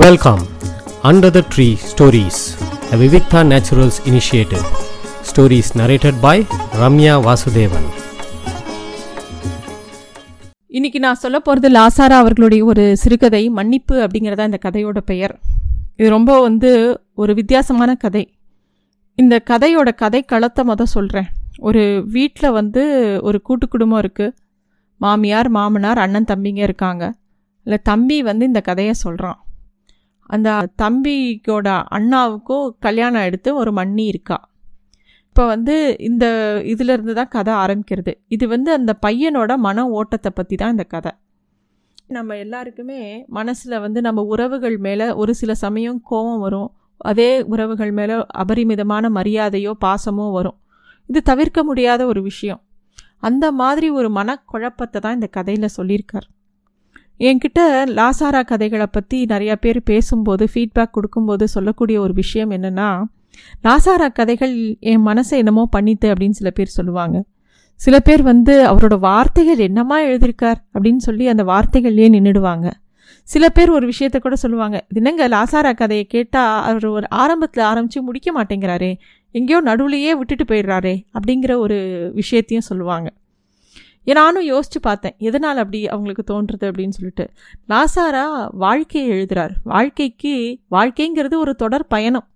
Welcome, Under the Tree Stories, a Vivikta Naturals initiative. Stories narrated by Ramya Vasudevan. இன்னைக்கு நான் சொல்ல போகிறது லாசாரா அவர்களுடைய ஒரு சிறுகதை மன்னிப்பு அப்படிங்கிறதா இந்த கதையோட பெயர். இது ரொம்ப வந்து ஒரு வித்தியாசமான கதை. இந்த கதையோட கதை களத்தை மொதல் சொல்கிறேன் ஒரு வீட்டில் வந்து ஒரு கூட்டு குடும்பம் இருக்குது மாமியார் மாமனார் அண்ணன் தம்பிங்க இருக்காங்க. இல்லை தம்பி வந்து இந்த கதையை சொல்கிறான் அந்த தம்பிக்கோட அண்ணாவுக்கும் கல்யாணம் எடுத்து ஒரு மண்ணி இருக்கா. இப்போ வந்து இந்த இதிலிருந்து தான் கதை ஆரம்பிக்கிறது. இது வந்து அந்த பையனோட மன ஓட்டத்தை பற்றி தான் இந்த கதை. நம்ம எல்லாருக்குமே மனசில் வந்து நம்ம உறவுகள் மேலே ஒரு சில சமயம் கோபம் வரும். அதே உறவுகள் மேலே அபரிமிதமான மரியாதையோ பாசமோ வரும். இது தவிர்க்க முடியாத ஒரு விஷயம். அந்த மாதிரி ஒரு மனக்குழப்பத்தை தான் இந்த கதையில் சொல்லியிருக்கார். என்கிட்ட லாசாரா கதைகளை பற்றி நிறையா பேர் பேசும்போது ஃபீட்பேக் கொடுக்கும்போது சொல்லக்கூடிய ஒரு விஷயம் என்னென்னா லாசாரா கதைகள் என் மனசை என்னமோ பண்ணித்து அப்படின்னு சில பேர் சொல்லுவாங்க. சில பேர் வந்து அவரோட வார்த்தைகள் என்னமா எழுதியிருக்கார் அப்படின்னு சொல்லி அந்த வார்த்தைகள்லேயே நின்றுடுவாங்க சில பேர் ஒரு விஷயத்த கூட சொல்லுவாங்க தினங்க லாசாரா கதையை கேட்டால் அவர் ஒரு ஆரம்பத்தில் ஆரம்பித்து முடிக்க மாட்டேங்கிறாரே எங்கேயோ நடுவுலையே விட்டுட்டு போயிடுறாரே அப்படிங்கிற ஒரு விஷயத்தையும் சொல்லுவாங்க. நானும் யோசித்து பார்த்தேன். எதனால் அப்படி அவங்களுக்கு தோன்றுறது அப்படின்னு சொல்லிட்டு. லாசாரா வாழ்க்கையை எழுதுகிறார் வாழ்க்கைக்கு வாழ்க்கைங்கிறது ஒரு தொடர் பயணம்.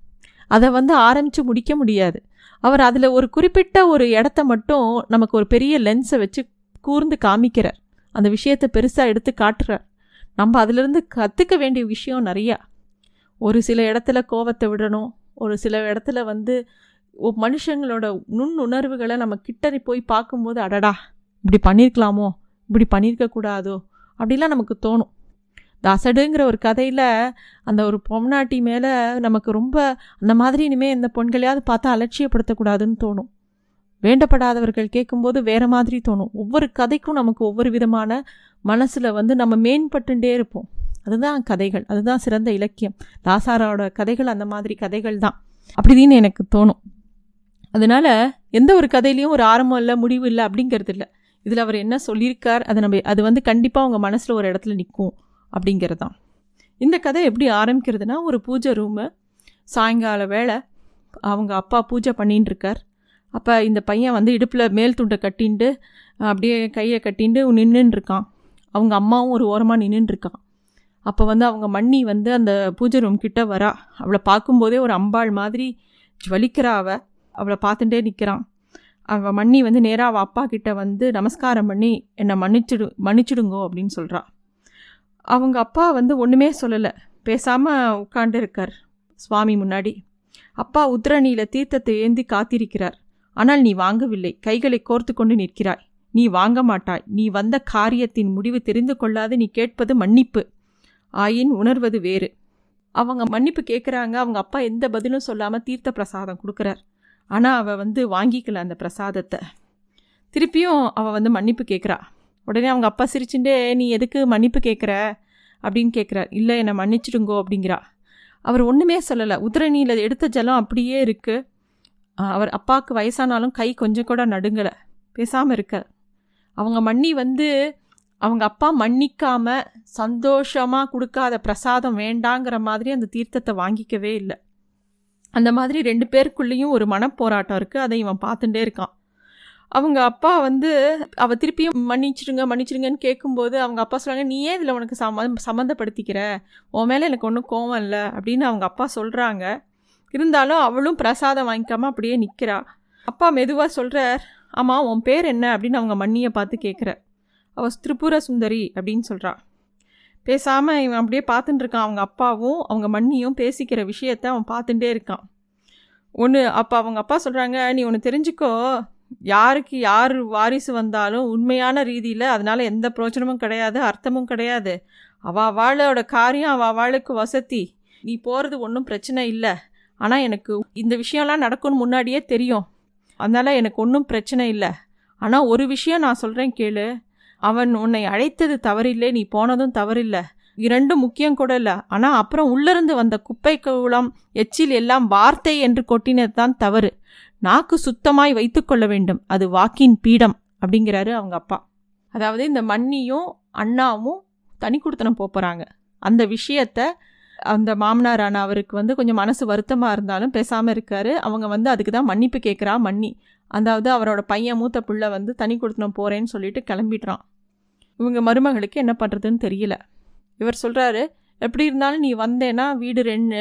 அதை வந்து ஆரம்பித்து முடிக்க முடியாது. அவர் அதில் ஒரு குறிப்பிட்ட ஒரு இடத்த மட்டும் நமக்கு ஒரு பெரிய லென்ஸை வச்சு கூர்ந்து காமிக்கிறார். அந்த விஷயத்தை பெருசாக எடுத்து காட்டுறார். நம்ம அதிலிருந்து கற்றுக்க வேண்டிய விஷயம் நிறையா. ஒரு சில இடத்துல கோவத்தை விடணும். ஒரு சில இடத்துல வந்து மனுஷங்களோட நுண்ணுணர்வுகளை நம்ம கிட்ட போய் பார்க்கும்போது அடடா இப்படி பண்ணியிருக்கலாமோ இப்படி பண்ணியிருக்கக்கூடாதோ அப்படிலாம் நமக்கு தோணும். தாசடுங்கிற ஒரு கதையில் அந்த ஒரு பொம்னாட்டி மேலே நமக்கு ரொம்ப அந்த மாதிரி இனிமேல் இந்த பொண்களையாவது பார்த்தா அலட்சியப்படுத்தக்கூடாதுன்னு தோணும். வேண்டப்படாதவர்கள் கேட்கும்போது வேறு மாதிரி தோணும். ஒவ்வொரு கதைக்கும் நமக்கு ஒவ்வொரு விதமான மனசில் வந்து நம்ம மேம்பட்டுட்டே இருப்போம். அதுதான் கதைகள். அதுதான் சிறந்த இலக்கியம். தாசாரோட கதைகள் அந்த மாதிரி கதைகள் தான். அப்படின்னு எனக்கு தோணும். அதனால் எந்த ஒரு கதையிலையும் ஒரு ஆரம்பம் இல்லை முடிவு இல்லை அப்படிங்கிறது இல்லை இதில் அவர் என்ன சொல்லியிருக்கார் அதை நம்ம அது வந்து கண்டிப்பாக உங்கள் மனசில் ஒரு இடத்துல நிற்கும் அப்படிங்கிறது தான் இந்த கதை எப்படி ஆரம்பிக்கிறதுனா ஒரு பூஜை ரூமு சாயங்கால வேளை அவங்க அப்பா பூஜை பண்ணின்னு இருக்கார் அப்போ இந்த பையன் வந்து இடுப்பில் மேல் துண்டை கட்டிண்டு அப்படியே கையை கட்டிண்டு நின்றுன்னு இருக்கான் அவங்க அம்மாவும் ஒரு ஓரமாக நின்றுருக்கான் அப்போ வந்து அவங்க மண்ணி வந்து அந்த பூஜை ரூம் கிட்டே வரா. அவளை பார்க்கும்போதே ஒரு அம்பாள் மாதிரி ஜுவலிக்கிறா அவள் அவளை பார்த்துட்டே நிற்கிறான் அவள் மண்ணி வந்து நேராக அவள் அப்பா கிட்ட வந்து நமஸ்காரம் பண்ணி என்னை மன்னிச்சிடு மன்னிச்சிடுங்கோ அப்படின்னு சொல்கிறா அவங்க அப்பா வந்து ஒன்றுமே சொல்லலை. பேசாமல் உட்காண்டு இருக்கார் சுவாமி முன்னாடி. அப்பா உத்ரணியில் தீர்த்தத்தை ஏந்தி காத்திருக்கிறார். ஆனால் நீ வாங்கவில்லை. கைகளை கோர்த்து கொண்டு நிற்கிறாய். நீ வாங்க மாட்டாய். நீ வந்த காரியத்தின் முடிவு தெரிந்து கொள்ளாது. நீ கேட்பது மன்னிப்பு. ஆயின் உணர்வது வேறு. அவங்க மன்னிப்பு கேட்குறாங்க அவங்க அப்பா எந்த பதிலும் சொல்லாமல் தீர்த்த பிரசாதம் கொடுக்குறார். ஆனால் அவள் வந்து வாங்கிக்கல அந்த பிரசாதத்தை. திருப்பியும் அவள் வந்து மன்னிப்பு கேட்குறா உடனே அவங்க அப்பா சிரிச்சுட்டே நீ எதுக்கு மன்னிப்பு கேட்குற அப்படின்னு கேட்குறார் இல்லை என்னை மன்னிச்சிடுங்கோ அப்படிங்கிறா. அவர் ஒன்றுமே சொல்லலை. உதிரணியில் எடுத்த ஜலம் அப்படியே இருக்குது அவர் அப்பாவுக்கு வயசானாலும் கை கொஞ்சம் கூட நடுங்கலை. பேசாமல் இருக்க. அவங்க மன்னி வந்து அவங்க அப்பா மன்னிக்காமல் சந்தோஷமாக கொடுக்காத பிரசாதம் வேண்டாங்கிற மாதிரி அந்த தீர்த்தத்தை வாங்கிக்கவே இல்லை. அந்த மாதிரி ரெண்டு பேருக்குள்ளேயும் ஒரு மனப்போராட்டம் இருக்குது அதை இவன் பார்த்துட்டே இருக்கான். அவங்க அப்பா வந்து அவள் திருப்பியும் மன்னிச்சிடுங்க மன்னிச்சிடுங்கன்னு கேட்கும்போது அவங்க அப்பா சொல்கிறாங்க நீ ஏன் இதில் உனக்கு சம சம்மந்தப்படுத்திக்கிற? உன் மேலே எனக்கு ஒன்றும் கோவம் இல்லை. அப்படின்னு அவங்க அப்பா சொல்கிறாங்க இருந்தாலும் அவளும் பிரசாதம் வாங்கிக்காம அப்படியே நிற்கிறா அப்பா மெதுவாக சொல்கிறார் ஆமாம் உன் பேர் என்ன? அப்படின்னு அவங்க மண்ணியை பார்த்து கேட்குற அவள் திரிபுர சுந்தரி அப்படின்னு சொல்கிறா பேசாமல் இவன் அப்படியே பார்த்துட்டு இருக்கான். அவங்க அப்பாவும் அவங்க மண்ணியும் பேசிக்கிற விஷயத்த அவன் பார்த்துட்டே இருக்கான். ஒன்று அப்போ அவங்க அப்பா சொல்கிறாங்க நீ ஒன்று தெரிஞ்சுக்கோ. யாருக்கு யார் வாரிசு வந்தாலும் உண்மையான ரீதியில் அதனால் எந்த பிரோஜனமும் கிடையாது அர்த்தமும் கிடையாது. அவள் வாழோட காரியம் அவள் வாளுக்கு வசதி. நீ போகிறது ஒன்றும் பிரச்சனை இல்லை. ஆனால் எனக்கு இந்த விஷயம்லாம் நடக்கும்னு முன்னாடியே தெரியும். அதனால் எனக்கு ஒன்றும் பிரச்சனை இல்லை. ஆனால் ஒரு விஷயம் நான் சொல்கிறேன் கேளு. அவன் உன்னை அழைத்தது தவறில்லை நீ போனதும் தவறில்லை. இரண்டும் முக்கியம் கூட இல்லை. ஆனால் அப்புறம் உள்ளிருந்து வந்த குப்பை குளம் எச்சில் எல்லாம் வார்த்தை என்று கொட்டினது தான் தவறு. நாக்கு சுத்தமாய் வைத்துக்கொள்ள வேண்டும். அது வாக்கின் பீடம் அப்படிங்கிறாரு அவங்க அப்பா. அதாவது இந்த மண்ணியும் அண்ணாவும் தனி கொடுத்தனம் போகிறாங்க அந்த விஷயத்த அந்த மாமனாரான அவருக்கு வந்து கொஞ்சம் மனசு வருத்தமாக இருந்தாலும் பேசாமல் இருக்காரு. அவங்க வந்து அதுக்கு தான் மன்னிப்பு கேட்குறா மன்னி. அதாவது அவரோட பையன் மூத்த பிள்ளை வந்து தனி கொடுத்துனோம் போகிறேன்னு சொல்லிட்டு கிளம்பிடுறான். இவங்க மருமகளுக்கு என்ன பண்ணுறதுன்னு தெரியல. இவர் சொல்கிறாரு எப்படி இருந்தாலும் நீ வந்தேன்னா வீடு ரெண்டு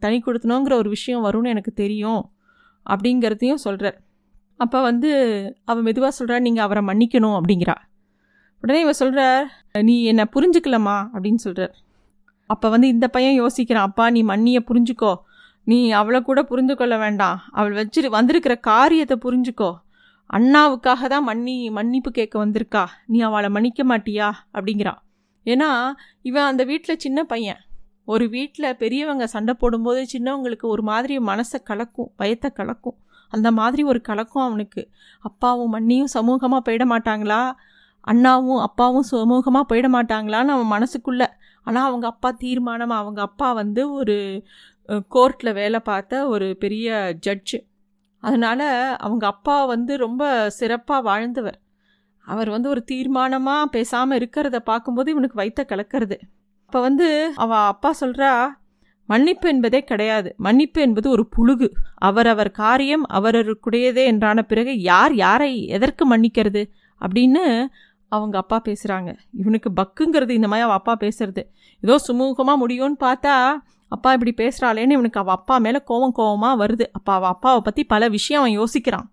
தனி கொடுத்தணுங்கிற ஒரு விஷயம் வரும்னு எனக்கு தெரியும் அப்படிங்கிறதையும் சொல்கிறார் அப்போ வந்து அவன் மெதுவாக சொல்கிறா நீங்கள் அவரை மன்னிக்கணும் அப்படிங்கிறா. உடனே இவன் சொல்கிறார் நீ என்னை புரிஞ்சுக்கலம்மா அப்படின்னு சொல்கிறார் அப்போ வந்து இந்த பையன் யோசிக்கிறான் அப்பா நீ மன்னியை புரிஞ்சுக்கோ நீ அவளை கூட புரிந்து கொள்ள வேண்டாம். அவள் வச்சிரு வந்திருக்கிற காரியத்தை புரிஞ்சுக்கோ. அண்ணாவுக்காக தான் மன்னி மன்னிப்பு கேட்க வந்திருக்கா. நீ அவளை மன்னிக்க மாட்டியா? அப்படிங்கிறான் ஏன்னா இவன் அந்த வீட்டில் சின்ன பையன். ஒரு வீட்டில் பெரியவங்க சண்டை போடும்போது சின்னவங்களுக்கு ஒரு மாதிரி மனசை கலக்கும் பயத்தை கலக்கும். அந்த மாதிரி ஒரு கலக்கும் அவனுக்கு. அப்பாவும் மண்ணியும் சமூகமாக போயிட மாட்டாங்களா? அண்ணாவும் அப்பாவும் சமூகமாக போயிட மாட்டாங்களான்னு அவன் மனசுக்குள்ளே. ஆனால் அவங்க அப்பா தீர்மானம் அவங்க அப்பா வந்து ஒரு கோர்ட்டில் வேலை பார்த்த ஒரு பெரிய ஜட்ஜு அதனால் அவங்க அப்பா வந்து ரொம்ப சிறப்பாக வாழ்ந்தவர். அவர் வந்து ஒரு தீர்மானமாக பேசாமல் இருக்கிறத பார்க்கும்போது இவனுக்கு வைத்த கலக்கிறது. அப்போ வந்து அவள் அப்பா சொல்கிறா மன்னிப்பு என்பதே கிடையாது. மன்னிப்பு என்பது ஒரு புழுகு. அவரவர் காரியம் அவரவருக்குடையதே என்றான பிறகு யார் யாரை எதற்கு மன்னிக்கிறது? அப்படின்னு அவங்க அப்பா பேசுகிறாங்க இவனுக்கு பக்குங்கிறது இந்த மாதிரி அவள் அப்பா பேசுறது. ஏதோ சுமூகமாக முடியும்னு பார்த்தா அப்பா இப்படி பேசுகிறாளேன்னு இவனுக்கு அவள் அப்பா மேலே கோவம் கோவமாக வருது. அப்போ அவள் அப்பாவை பற்றி பல விஷயம் அவன் யோசிக்கிறான்.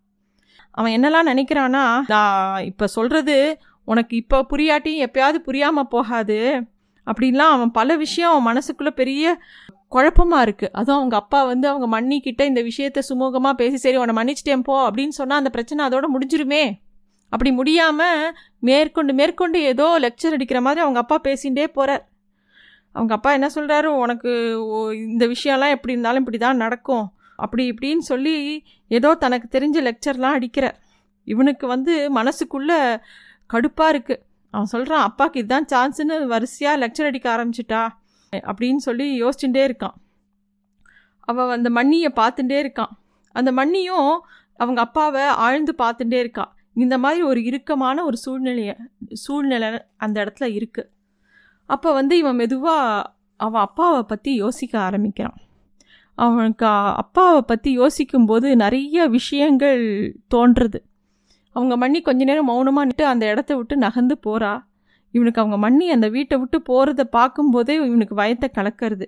அவன் என்னெல்லாம் நினைக்கிறான்னா நான் இப்போ சொல்கிறது உனக்கு இப்போ புரியாட்டி எப்பயாவது புரியாமல் போகாது. அப்படின்லாம் அவன் பல விஷயம் அவன் மனசுக்குள்ளே பெரிய குழப்பமாக இருக்குது அதுவும் அவங்க அப்பா வந்து அவங்க மன்னிக்கிட்ட இந்த விஷயத்த சுமூகமாக பேசி சரி உன்னை மன்னிச்சிட்டேன் போ அப்படின்னு சொன்னால் அந்த பிரச்சனை அதோட முடிஞ்சிருமே. அப்படி முடியாமல் மேற்கொண்டு மேற்கொண்டு ஏதோ லெக்சர் அடிக்கிற மாதிரி அவங்க அப்பா பேசிகிட்டே போகிறார் அவங்க அப்பா என்ன சொல்கிறாரு உனக்கு இந்த விஷயம்லாம் எப்படி இருந்தாலும் இப்படி தான் நடக்கும். அப்படி இப்படின்னு சொல்லி ஏதோ தனக்கு தெரிஞ்ச லெக்சர்லாம் அடிக்கிறார். இவனுக்கு வந்து மனசுக்குள்ளே கடுப்பாக இருக்குது அவன் சொல்கிறான் அப்பாவுக்கு இதுதான் சான்ஸுன்னு வரிசையாக லெக்சர் அடிக்க ஆரம்பிச்சிட்டா? அப்படின்னு சொல்லி யோசிச்சுட்டே இருக்கான். அவள் அந்த மண்ணியை பார்த்துட்டே இருக்கான். அந்த மண்ணியும் அவங்க அப்பாவை ஆழ்ந்து பார்த்துட்டே இருக்கான் இந்த மாதிரி ஒரு இறுக்கமான ஒரு சூழ்நிலையை சூழ்நிலை அந்த இடத்துல இருக்குது அப்போ வந்து இவன் மெதுவாக அவன் அப்பாவை பற்றி யோசிக்க ஆரம்பிக்கிறான். அவனுக்கு அப்பாவை பற்றி யோசிக்கும்போது நிறைய விஷயங்கள் தோன்றுறது அவங்க மண்ணி கொஞ்ச நேரம் மௌனமாக நிட்டு அந்த இடத்த விட்டு நகர்ந்து போகிறா இவனுக்கு அவங்க மண்ணி அந்த வீட்டை விட்டு போகிறத பார்க்கும்போதே இவனுக்கு வயத்தை கலக்கிறது.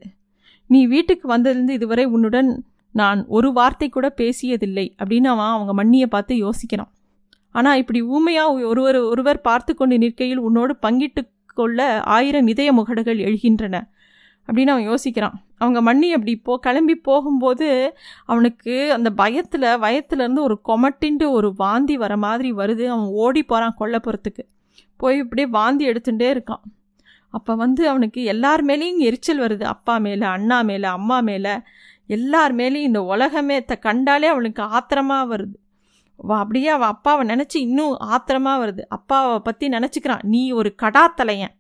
நீ வீட்டுக்கு வந்ததுலேருந்து இதுவரை உன்னுடன் நான் ஒரு வார்த்தை கூட பேசியதில்லை அப்படின்னு அவன் அவங்க மண்ணியை பார்த்து யோசிக்கிறான். ஆனால் இப்படி ஊமையாக ஒருவர் ஒருவர் பார்த்து கொண்டு நிற்கையில் உன்னோடு பங்கிட்டு கொள்ள ஆயிரம் இதய முகடுகள் எழுகின்றன. அப்படின்னு அவன் யோசிக்கிறான். அவங்க மண்ணி அப்படி போ கிளம்பி போகும்போது அவனுக்கு அந்த பயத்தில் வயத்துலேருந்து ஒரு கொமட்டின்ட்டு ஒரு வாந்தி வர மாதிரி வருது. அவன் ஓடி போகிறான் கொல்லப்புறத்துக்கு போய் இப்படியே வாந்தி எடுத்துகிட்டே இருக்கான். அப்போ வந்து அவனுக்கு எல்லார் மேலேயும் எரிச்சல் வருது. அப்பா மேலே அண்ணா மேலே அம்மா மேலே எல்லார் மேலேயும் இந்த உலகமே த கண்டாலே அவனுக்கு ஆத்திரமாக வருது. அப்படியே அவள் அப்பாவை நினச்சி இன்னும் ஆத்திரமாக வருது. அப்பாவை பற்றி நினச்சிக்கிறான். நீ ஒரு கடாத்தலையன்.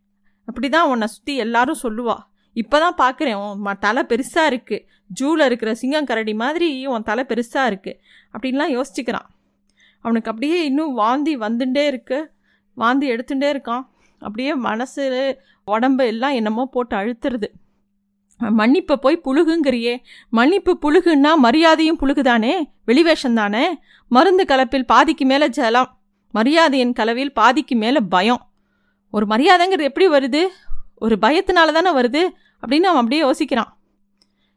அப்படி தான் உன்னை சுற்றி எல்லாரும் சொல்லுவா. இப்போ தான் பார்க்குறேன் உன் தலை பெருசாக இருக்குது ஜூவில் இருக்கிற சிங்கம் கரடி மாதிரி உன் தலை பெருசாக இருக்குது அப்படின்லாம் யோசிச்சுக்கிறான். அவனுக்கு அப்படியே இன்னும் வாந்தி வந்துட்டே இருக்கு. வாந்தி எடுத்துகிட்டே இருக்கான். அப்படியே மனசு உடம்பு எல்லாம் என்னமோ போட்டு அழுத்துறது மன்னிப்பை போய் புழுகுங்கிறியே. மன்னிப்பு புழுகுன்னா மரியாதையும் புழுகுதானே? வெளிவேஷம் தானே மருந்து கலப்பில் பாதிக்கு மேலே ஜலம். மரியாதையின் கலவையில் பாதிக்கு மேலே பயம். ஒரு மரியாதைங்கிறது எப்படி வருது? ஒரு பயத்தினால தானே வருது? அப்படின்னு அவன் அப்படியே யோசிக்கிறான்.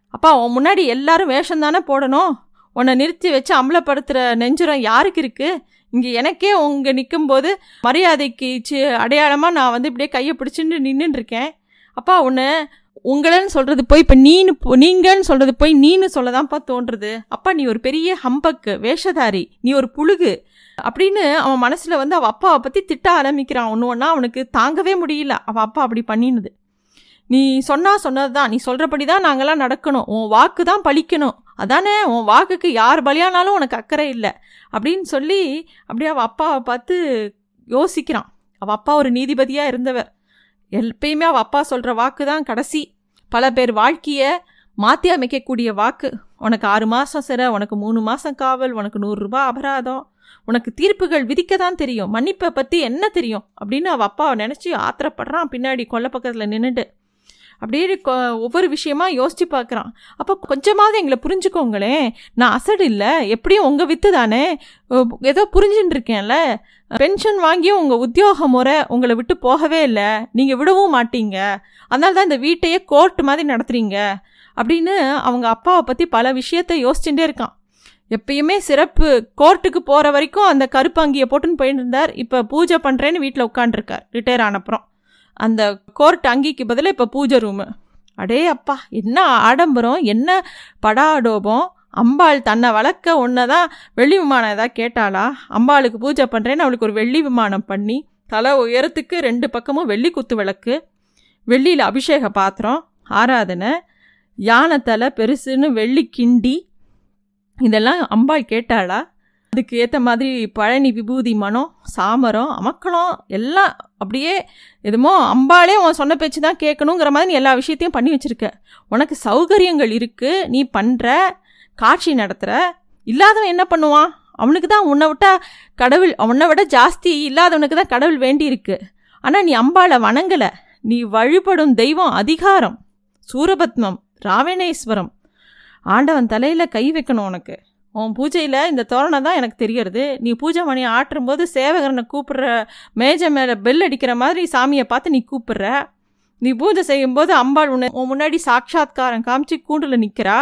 அப்பா உன் முன்னாடி எல்லாரும் வேஷம் தானே போடணும்? உன்னை நிறுத்தி வச்சு அம்பலப்படுத்துகிற நெஞ்சுரம் யாருக்கு இருக்குது இங்கே எனக்கே உங்க நிற்கும்போது மரியாதைக்கு சி அடையாளமாக நான் வந்து இப்படியே கையை பிடிச்சிட்டு நின்றுருக்கேன் அப்பா உன்னை உங்களன்னு சொல்கிறது போய் இப்போ நீனு நீங்கன்னு சொல்கிறது போய் நீனு சொல்லதான்ப்பா தோன்றுறது அப்பா நீ ஒரு பெரிய ஹம்பக்கு வேஷதாரி நீ ஒரு புழுகு அப்படின்னு அவன் மனசில் வந்து அவள் அப்பாவை பற்றி திட்ட ஆரம்பிக்கிறான். ஒன்று ஒன்றா அவனுக்கு தாங்கவே முடியல. அவள் அப்பா அப்படி பண்ணினது. நீ சொன்னால் சொன்னது தான் நீ சொல்கிறபடி தான் நாங்களாம் நடக்கணும். உன் வாக்கு தான் பழிக்கணும். அதானே உன் வாக்குக்கு யார் பலியானாலும் உனக்கு அக்கறை இல்லை. அப்படின்னு சொல்லி அப்படியே அவள் அப்பாவை பார்த்து யோசிக்கிறான். அவள் அப்பா ஒரு நீதிபதியாக இருந்தவர் எப்பயுமே அவள் அப்பா சொல்கிற வாக்கு தான் கடைசி. பல பேர் வாழ்க்கையை மாற்றி அமைக்கக்கூடிய வாக்கு. உனக்கு ஆறு மாதம் சிறை உனக்கு மூணு மாதம் காவல் உனக்கு நூறுரூபா அபராதம். உனக்கு தீர்ப்புகள் விதிக்க தான் தெரியும். மன்னிப்பை பற்றி என்ன தெரியும்? அப்படின்னு அவள் அப்பாவை நினச்சி ஆத்திரப்படுறான். பின்னாடி கொல்ல பக்கத்தில் நின்றுட்டு அப்படியே ஒவ்வொரு விஷயமா யோசிச்சு பார்க்குறான். அப்போ கொஞ்சமாவது எங்களை புரிஞ்சுக்கோங்களேன். நான் அசடு இல்லை. எப்படியும் உங்கள் வித்து தானே. ஏதோ புரிஞ்சுட்டு இருக்கேன்ல. பென்ஷன் வாங்கியும் உங்கள் உத்தியோக முறை உங்களை விட்டு போகவே இல்லை. நீங்கள் விடவும் மாட்டீங்க. அதனால தான் இந்த வீட்டையே கோர்ட் மாதிரி நடத்துகிறீங்க அப்படின்னு அவங்க அப்பாவை பற்றி பல விஷயத்த யோசிச்சுட்டே இருக்கான். எப்பயுமே சிறப்பு கோர்ட்டுக்கு போகிற வரைக்கும் அந்த கருப்பு அங்கியை போட்டுன்னு போயிட்டு இருந்தார். இப்போ பூஜை பண்ணுறேன்னு வீட்டில் உட்காண்டிருக்கார் ரிட்டையர் ஆனப்புறம் அந்த கோர்ட் அங்கிக்கு பதிலாக இப்போ பூஜை ரூமு அடே அப்பா என்ன ஆடம்பரம் என்ன படாடோபம். அம்பாள் தன்னை வளர்க்க ஒன்றை தான் வெள்ளி விமானம் ஏதாவது கேட்டாளா? அம்பாளுக்கு பூஜை பண்ணுறேன்னு அவளுக்கு ஒரு வெள்ளி விமானம் பண்ணி தலை உயரத்துக்கு ரெண்டு பக்கமும் வெள்ளி குத்து விளக்கு வெள்ளியில் அபிஷேக பாத்திரம் ஆராதனை யானை தலை பெருசுன்னு வெள்ளி கிண்டி இதெல்லாம் அம்பாள் கேட்டாளா? அதுக்கு ஏற்ற மாதிரி பழனி விபூதி மனம் சாமரம் அமக்கலம் எல்லாம் அப்படியே எதுமோ அம்பாளே உன் சொன்ன பேச்சு தான் கேட்கணுங்கிற மாதிரி நீ எல்லா விஷயத்தையும் பண்ணி வச்சுருக்க. உனக்கு சௌகரியங்கள் இருக்குது நீ பண்ணுற காட்சி நடத்துகிற இல்லாதவன் என்ன பண்ணுவான்? அவனுக்கு தான் உன்னை விட்டால் கடவுள் உன்னை விட ஜாஸ்தி இல்லாதவனுக்கு தான் கடவுள் வேண்டியிருக்கு. ஆனால் நீ அம்பாளை வணங்கலை. நீ வழிபடும் தெய்வம் அதிகாரம் சூரபத்மம் ராவணேஸ்வரம். ஆண்டவன் தலையில் கை வைக்கணும் உனக்கு. உன் பூஜையில் இந்த தோரணை தான் எனக்கு தெரியறது. நீ பூஜை மணி ஆட்டும்போது சேவகரனை கூப்பிடுற மேஜை மேலே பெல் அடிக்கிற மாதிரி சாமியை பார்த்து நீ கூப்பிடுற. நீ பூஜை செய்யும்போது அம்பாள் உன்னை உன் முன்னாடி சாட்சாத்காரம் காமிச்சு கூண்டில் நிற்கிறா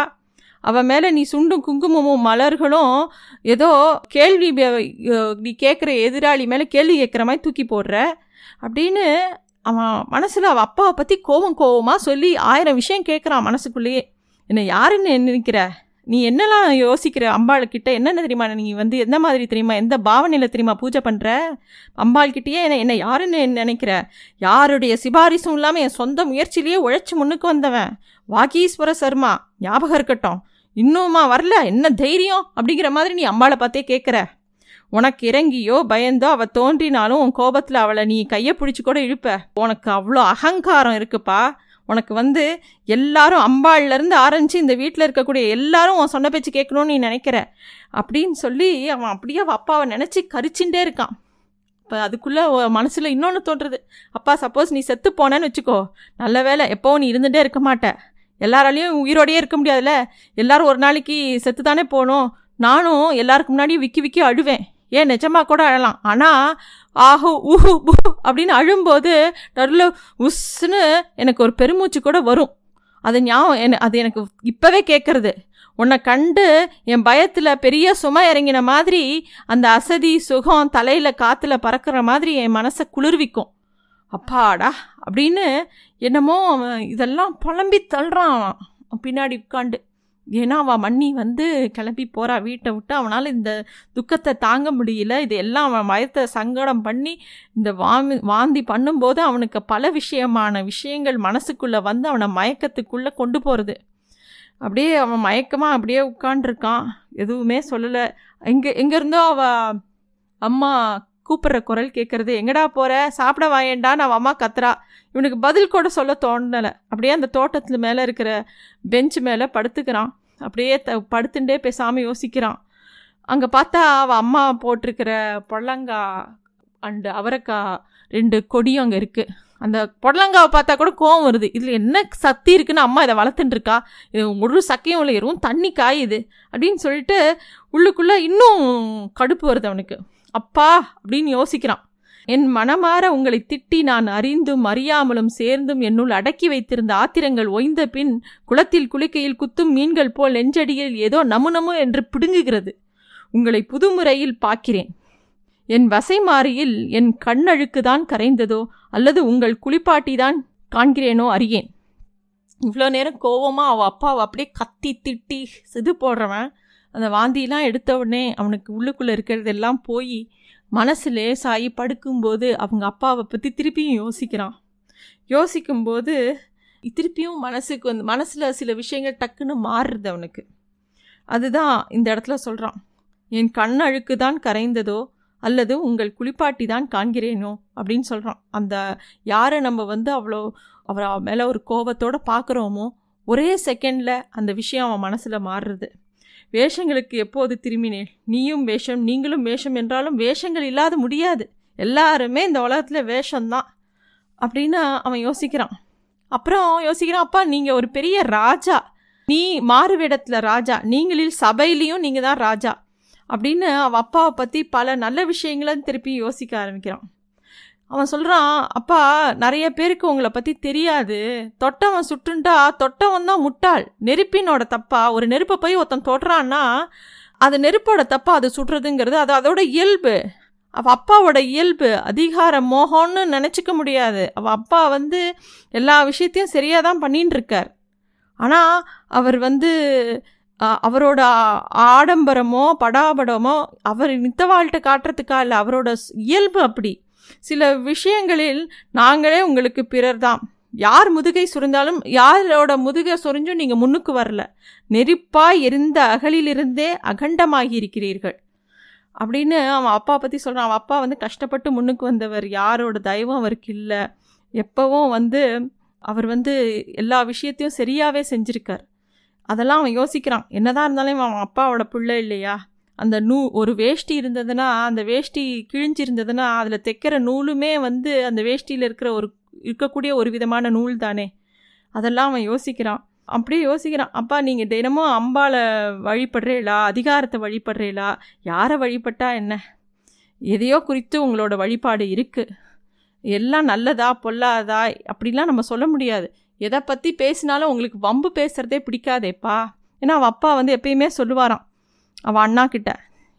அவன் மேலே நீ சுண்டும் குங்குமமும் மலர்களும் ஏதோ கேள்வி நீ கேட்குற எதிராளி மேலே கேள்வி கேட்குற மாதிரி தூக்கி போடுற. அப்படின்னு அவன் மனசில் அவள் அப்பாவை பற்றி கோவம் கோவமாக சொல்லி ஆயிரம் விஷயம் கேட்குறான் மனசுக்குள்ளேயே. என்னை யாருன்னு நினைக்கிற? நீ என்னெல்லாம் யோசிக்கிற அம்பாள்கிட்ட? என்னென்ன தெரியுமா நீ வந்து எந்த மாதிரி தெரியுமா? எந்த பாவனையில் தெரியுமா பூஜை பண்ணுற அம்பாள்கிட்டயே என்ன என்ன யாருன்னு நினைக்கிற? யாருடைய சிபாரிசும் இல்லாமல் என் சொந்த முயற்சியிலேயே உழைச்சி முன்னுக்கு வந்தவன் வாகீஸ்வர சர்மா. ஞாபகம் இருக்கட்டும். இன்னுமா வரல? என்ன தைரியம்? அப்படிங்கிற மாதிரி நீ அம்பாளை பார்த்தே கேட்குற. உனக்கு இறங்கியோ பயந்தோ அவள் தோன்றினாலும் உன் கோபத்தில் அவளை நீ கையை பிடிச்சி கூட இழுப்ப. உனக்கு அவ்வளோ அகங்காரம் இருக்குப்பா. உனக்கு வந்து எல்லாரும் அம்பாள்லேருந்து ஆரம்பித்து இந்த வீட்டில் இருக்கக்கூடிய எல்லாரும் உன் சொன்ன பேச்சு கேட்கணும்னு நீ நினைக்கிற. அப்படின்னு சொல்லி அவன் அப்படியே அப்பாவை நினச்சி கரிச்சுட்டே இருக்கான். இப்போ அதுக்குள்ளே மனசில் இன்னொன்று தோன்றுறது அப்பா சப்போஸ் நீ செத்து போனேன்னு வச்சுக்கோ. நல்ல வேலை எப்போவும் நீ இருந்துகிட்டே இருக்க மாட்ட. எல்லாராலையும் உயிரோடையே இருக்க முடியாதுல்ல. எல்லாரும் ஒரு நாளைக்கு செத்து தானே போகணும் நானும் எல்லாருக்கு முன்னாடியும் விக்கி விக்கி அழுவேன். ஏன் நிஜமா கூட அழலாம். ஆனால் ஆஹோ உஹு பூ அப்படின்னு அழும்போது நடுவில் உஸ்ன்னு எனக்கு ஒரு பெருமூச்சு கூட வரும். அது ஞாபகம் என் அது எனக்கு இப்போவே கேட்குறது உன்னை கண்டு என் பயத்தில் பெரிய சுமை இறங்கின மாதிரி அந்த அசதி சுகம் தலையில் காற்றுல பறக்கிற மாதிரி என் மனசை குளிர்விக்கும். அப்பாடா அப்படின்னு என்னமோ அவன் இதெல்லாம் புலம்பி தள்ளுறான். பின்னாடி உட்காண்டு ஏன்னா அவன் மண்ணி வந்து கிளம்பி போகிறா வீட்டை விட்டு. அவனால் இந்த துக்கத்தை தாங்க முடியல. இது எல்லாம் அவன் மயத்தை சங்கடம் பண்ணி இந்த வாமி வாந்தி பண்ணும்போது அவனுக்கு பல விஷயமான விஷயங்கள் மனசுக்குள்ளே வந்து அவனை மயக்கத்துக்குள்ளே கொண்டு போகிறது அப்படியே அவன் மயக்கமாக அப்படியே உட்காண்டிருக்கான் எதுவுமே சொல்லலை. எங்கே எங்கேருந்தோ அவள் அம்மா கூப்பிட்ற குரல் கேட்குறது எங்கடா போகிற சாப்பிட வாயேண்டான்னு அவன் அம்மா கத்துறா. இவனுக்கு பதில் கூட சொல்ல தோணலை. அப்படியே அந்த தோட்டத்தில் மேலே இருக்கிற பெஞ்ச் மேலே படுத்துக்கிறான். அப்படியே த படுத்துட்டே பேசாமல் யோசிக்கிறான். அங்கே பார்த்தா அவள் அம்மா போட்டிருக்கிற பொடலங்கா அண்டு அவரைக்காய் ரெண்டு கொடியும் அங்கே இருக்குது அந்த பொடலங்காவை பார்த்தா கூட கோவம் வருது. இதில் என்ன சக்தி இருக்குன்னு அம்மா இதை வளர்த்துட்டுருக்கா இது முழு சக்கையும் இல்லை எறும் தண்ணி காயுது அப்படின்னு சொல்லிட்டு உள்ளுக்குள்ளே இன்னும் கடுப்பு வருது அவனுக்கு. அப்பா அப்படின்னு யோசிக்கிறான். என் மனமாற உங்களை திட்டி நான் அறிந்தும் அறியாமலும் சேர்ந்தும் என்னுள் அடக்கி வைத்திருந்த ஆத்திரங்கள் ஒய்ந்த பின் குளத்தில் குளிக்கையில் குத்தும் மீன்கள் போல் நெஞ்சடியில் ஏதோ நமு என்று பிடுங்குகிறது. உங்களை புதுமுறையில் பார்க்கிறேன். என் வசை மாறியில் என் கண்ணழுக்குதான் கரைந்ததோ அல்லது உங்கள் குளிப்பாட்டி தான் காண்கிறேனோ அறியேன். இவ்வளோ நேரம் கோவமாக அவள் அப்பாவை அப்படியே கத்தி திட்டி சிது போடுறவன். அந்த வாந்தியெலாம் எடுத்த உடனே அவனுக்கு உள்ளுக்குள்ளே இருக்கிறதெல்லாம் போய் மனசு லேசாகி படுக்கும்போது அவங்க அப்பாவை பற்றி திருப்பியும் யோசிக்கிறான். யோசிக்கும்போது திருப்பியும் மனசுக்கு வந்து மனசில் சில விஷயங்கள் டக்குன்னு மாறுறது அவனுக்கு. அதுதான் இந்த இடத்துல சொல்கிறான் என் கண் அழுக்கு தான் கரைந்ததோ அல்லது உங்கள் குளிப்பாட்டி தான் காண்கிறேனோ? அப்படின்னு சொல்கிறான் அந்த யாரை நம்ம வந்து அவ்வளோ அவரை மேலே ஒரு கோபத்தோடு பார்க்குறோமோ ஒரே செகண்டில் அந்த விஷயம் அவன் மனசில் மாறுறது. வேஷங்களுக்கு எப்போது திரும்பினேன் நீயும் வேஷம் நீங்களும் வேஷம் என்றாலும் வேஷங்கள் இல்லாத முடியாது. எல்லாருமே இந்த உலகத்தில் வேஷம்தான். அப்படின்னு அவன் யோசிக்கிறான். அப்புறம் யோசிக்கிறான் அப்பா நீங்கள் ஒரு பெரிய ராஜா. நீ மாறு வேடத்தில் ராஜா. நீங்களில் சபையிலையும் நீங்கள் தான் ராஜா. அப்படின்னு அவன் அப்பாவை பற்றி பல நல்ல விஷயங்களை திருப்பி யோசிக்க ஆரம்பிக்கிறான். அவன் சொல்கிறான் அப்பா நிறைய பேருக்கு உங்களை பற்றி தெரியாது. தொட்டவன் சுட்டுண்டா தொட்டவன் தான் முட்டாள். நெருப்பினோட தப்பா? ஒரு நெருப்பை போய் ஒருத்தன் தொடுறான்னா அது நெருப்போட தப்பா அது சுடுறதுங்கிறது அது அதோட இயல்பு. அவள் அப்பாவோட இயல்பு அதிகார மோகம்னு நினச்சிக்க முடியாது. அவள் அப்பா வந்து எல்லா விஷயத்தையும் சரியாக தான் பண்ணின்னு இருக்கார் ஆனால் அவர் வந்து அவரோட ஆடம்பரமோ படாபடமோ அவர் மித்தவாழ்கிட்ட காட்டுறதுக்கா இல்லை அவரோட இயல்பு அப்படி. சில விஷயங்களில் நாங்களே உங்களுக்கு பிறர் தான் யார் முதுகை சுரிந்தாலும் யாரோட முதுகை சுரிஞ்சும் நீங்கள் முன்னுக்கு வரல. நெருப்பாய் எரிந்த அகலிலிருந்தே அகண்டமாகி இருக்கிறீர்கள் அப்படின்னு அவன் அப்பா பற்றி சொல்கிறான் அவன் அப்பா வந்து கஷ்டப்பட்டு முன்னுக்கு வந்தவர். யாரோட தயவும் அவருக்கு இல்லை. எப்போவும் வந்து அவர் வந்து எல்லா விஷயத்தையும் சரியாகவே செஞ்சுருக்கார். அதெல்லாம் அவன் யோசிக்கிறான். என்னதான் இருந்தாலும் அவன் அப்பாவோட பிள்ளை இல்லையா? அந்த நூ ஒரு வேஷ்டி இருந்ததுன்னா அந்த வேஷ்டி கிழிஞ்சிருந்ததுன்னா அதில் தைக்கிற நூலுமே வந்து அந்த வேஷ்டியில் இருக்கிற ஒரு இருக்கக்கூடிய ஒரு விதமான நூல் தானே. அதெல்லாம் அவன் யோசிக்கிறான். அப்படியே யோசிக்கிறான். அப்பா நீங்கள் தினமும் அம்பாவை வழிபடுறீங்களா அதிகாரத்தை வழிபடுறீங்களா யாரை வழிபட்டா என்ன? எதையோ குறித்து உங்களோட வழிபாடு இருக்குது எல்லாம் நல்லதா பொல்லாதா? அப்படிலாம் நம்ம சொல்ல முடியாது. எதை பற்றி பேசினாலும் உங்களுக்கு வம்பு பேசுகிறதே பிடிக்காதேப்பா. ஏன்னா அவள் அப்பா வந்து எப்பயுமே சொல்லுவாராம். அவள் அண்ணா கிட்ட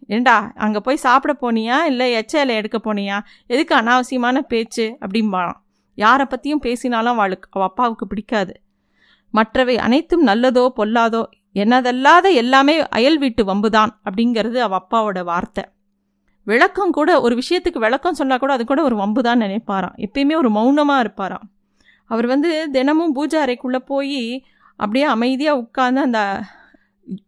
ஏண்டா அங்கே போய் சாப்பிட போனியா? இல்லை எச்சையில் எடுக்க போனியா? எதுக்கு அனாவசியமான பேச்சு? அப்படிம்பாளாம். யாரை பற்றியும் பேசினாலும் அவளுக்கு அவள் அப்பாவுக்கு பிடிக்காது. மற்றவை அனைத்தும் நல்லதோ பொல்லாதோ என்னதல்லாத எல்லாமே அயல் வீட்டு வம்புதான் அப்படிங்கிறது அவள் அப்பாவோட வார்த்தை. விளக்கம் கூட ஒரு விஷயத்துக்கு விளக்கம் சொன்னால் கூட அது கூட ஒரு வம்பு தான் நினைப்பாராம். எப்பயுமே ஒரு மௌனமாக இருப்பாராம். அவர் வந்து தினமும் பூஜை அறைக்குள்ளே போய் அப்படியே அமைதியாக உட்காந்து அந்த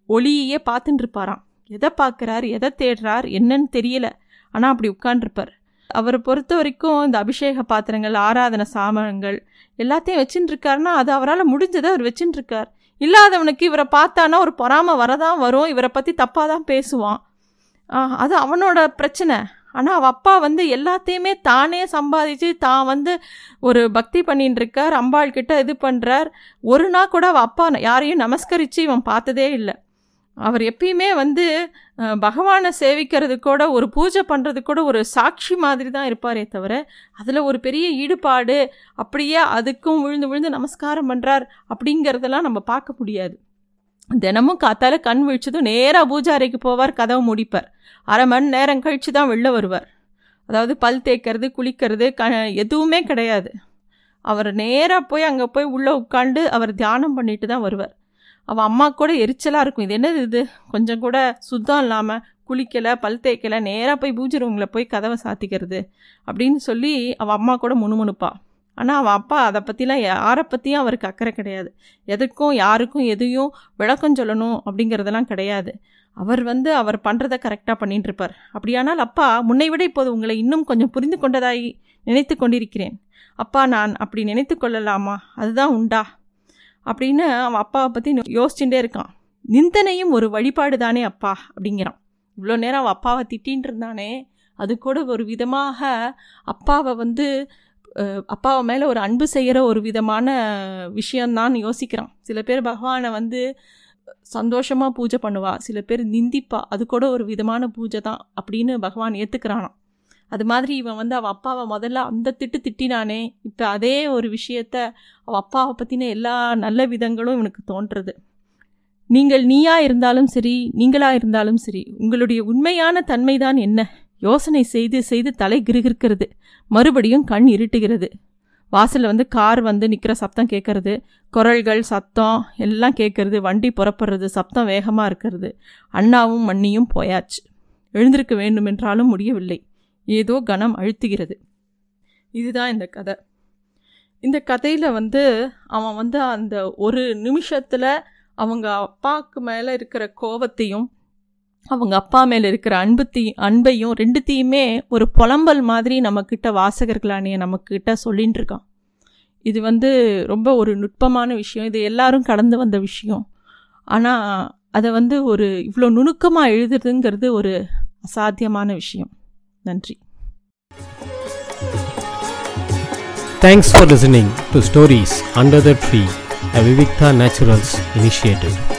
ஒளியே பார்த்துட்டு இருப்பாராம். எதை பார்க்குறார் எதை தேடுறார் என்னன்னு தெரியல. ஆனால் அப்படி உட்காண்டிருப்பார் அவரை பொறுத்த வரைக்கும் இந்த அபிஷேக பாத்திரங்கள் ஆராதனை சாமான்கள் எல்லாத்தையும் வச்சுட்டு இருக்காருன்னா அது அவரால் முடிஞ்சதை அவர் வச்சுட்டு இருக்கார் இல்லாதவனுக்கு இவரை பார்த்தானா ஒரு பொறாமை வரதான் வரும் இவரை பற்றி தப்பாக தான் பேசுவான். அது அவனோட பிரச்சனை. ஆனால் அவள் அப்பா வந்து எல்லாத்தையுமே தானே சம்பாதிச்சு தான் வந்து ஒரு பக்தி பண்ணிட்டு இருக்கார் அம்பாள் கிட்ட இது பண்ணுறார் ஒரு நாள் கூட அவள் அப்பா யாரையும் நமஸ்கரித்து இவன் பார்த்ததே இல்லை. அவர் எப்பயுமே வந்து பகவானை சேவிக்கிறது கூட ஒரு பூஜை பண்ணுறது கூட ஒரு சாட்சி மாதிரி தான் இருப்பாரே தவிர அதில் ஒரு பெரிய ஈடுபாடு அப்படியே அதுக்கும் விழுந்து விழுந்து நமஸ்காரம் பண்ணுறார் அப்படிங்கிறதெல்லாம் நம்ம பார்க்க முடியாது. தினமும் காத்தால கண் விழிச்சதும் நேராக பூஜாரைக்கு போவார் கதவை முடிப்பார். அரை மணி நேரம் கழித்து தான் வெளில வருவார். அதாவது பல் தேய்க்கிறது குளிக்கிறது க எதுவுமே கிடையாது. அவர் நேராக போய் அங்கே போய் உள்ளே உட்காந்து அவர் தியானம் பண்ணிட்டு தான் வருவார். அவள் அம்மா கூட எரிச்சலாக இருக்கும். இது என்னது இது? கொஞ்சம் கூட சுத்தம் இல்லாமல் குளிக்கலை பல் தேய்க்கலை நேராக போய் பூஜை ரூமில் போய் கதவை சாத்திக்கிறது அப்படின்னு சொல்லி அவள் அம்மா கூட முணுமுணுப்பா. ஆனால் அவள் அப்பா அதை பற்றிலாம் யாரை பற்றியும் அவருக்கு அக்கறை கிடையாது. எதுக்கும் யாருக்கும் எதையும் விளக்கம் சொல்லணும் அப்படிங்கிறதெல்லாம் கிடையாது. அவர் வந்து அவர் பண்ணுறதை கரெக்டாக பண்ணிட்டு இருப்பார் அப்படியானால் அப்பா முன்னை விட இப்போது உங்களை இன்னும் கொஞ்சம் புரிந்து கொண்டதாய் நினைத்து கொண்டிருக்கிறேன். அப்பா நான் அப்படி நினைத்து கொள்ளலாமா? அதுதான் உண்டா? அப்படின்னு அவன் அப்பாவை பற்றி யோசிச்சுட்டே இருக்கான். நிந்தனையும் ஒரு வழிபாடு தானே அப்பா அப்படிங்கிறான். இவ்வளோ நேரம் அவன் அப்பாவை திட்டின்னு இருந்தானே அது கூட ஒரு விதமாக அப்பாவை வந்து அப்பாவை மேலே ஒரு அன்பு செய்கிற ஒரு விதமான விஷயந்தான் யோசிக்கிறான். சில பேர் பகவானை வந்து சந்தோஷமாக பூஜை பண்ணுவா சில பேர் நிந்திப்பா அது கூட ஒரு விதமான பூஜை தான் அப்படின்னு பகவான் ஏற்றுக்கிறானாம் அது மாதிரி இவன் வந்து அவள் அப்பாவை முதல்ல அந்த திட்டு திட்டினானே. இப்போ அதே ஒரு விஷயத்த அவள் அப்பாவை பற்றின எல்லா நல்ல விதங்களும் இவனுக்கு தோன்றுறது நீங்கள் நீயா இருந்தாலும் சரி நீங்களா இருந்தாலும் சரி உங்களுடைய உண்மையான தன்மைதான் என்ன? யோசனை செய்து செய்து தலை கிருகிருக்கிறது. மறுபடியும் கண் இருட்டுகிறது. வாசலில் வந்து கார் வந்து நிற்கிற சத்தம் கேட்கறது குரல்கள் சத்தம் எல்லாம் கேட்கறது வண்டி புறப்படுறது. சத்தம் வேகமாக இருக்கிறது. அண்ணாவும் மண்ணியும் போயாச்சு. எழுந்திருக்க வேண்டுமென்றாலும் முடியவில்லை. ஏதோ கணம் அழுத்துகிறது. இதுதான் இந்த கதை. இந்த கதையில் வந்து அவன் வந்து அந்த ஒரு நிமிஷத்தில் அவங்க அப்பாவுக்கு மேலே இருக்கிற கோபத்தையும் அவங்க அப்பா மேலே இருக்கிற அன்பு தீ அன்பையும் ரெண்டுத்தையுமே ஒரு புலம்பல் மாதிரி நம்மக்கிட்ட வாசகர்களானே நம்மக்கிட்ட சொல்லின்னு இருக்கான் இது வந்து ரொம்ப ஒரு நுட்பமான விஷயம். இது எல்லாரும் கடந்து வந்த விஷயம். ஆனால் அதை வந்து ஒரு இவ்வளோ நுணுக்கமாக எழுதுறதுங்கிறது ஒரு அசாத்தியமான விஷயம். நன்றி Thanks for listening to Stories Under the Tree, a Vivikta Naturals initiative.